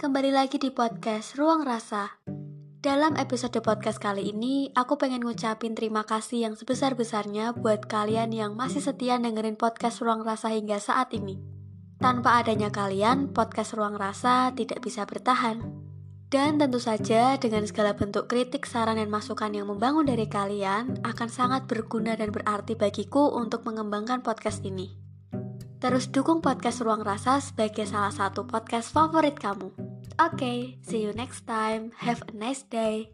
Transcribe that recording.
kembali lagi di podcast Ruang Rasa. Dalam episode podcast kali ini, aku pengen ngucapin terima kasih yang sebesar-besarnya buat kalian yang masih setia dengerin podcast Ruang Rasa hingga saat ini. Tanpa adanya kalian, podcast Ruang Rasa tidak bisa bertahan. Dan tentu saja dengan segala bentuk kritik, saran, dan masukan yang membangun dari kalian akan sangat berguna dan berarti bagiku untuk mengembangkan podcast ini. Terus dukung podcast Ruang Rasa sebagai salah satu podcast favorit kamu. Okay, see you next time. Have a nice day.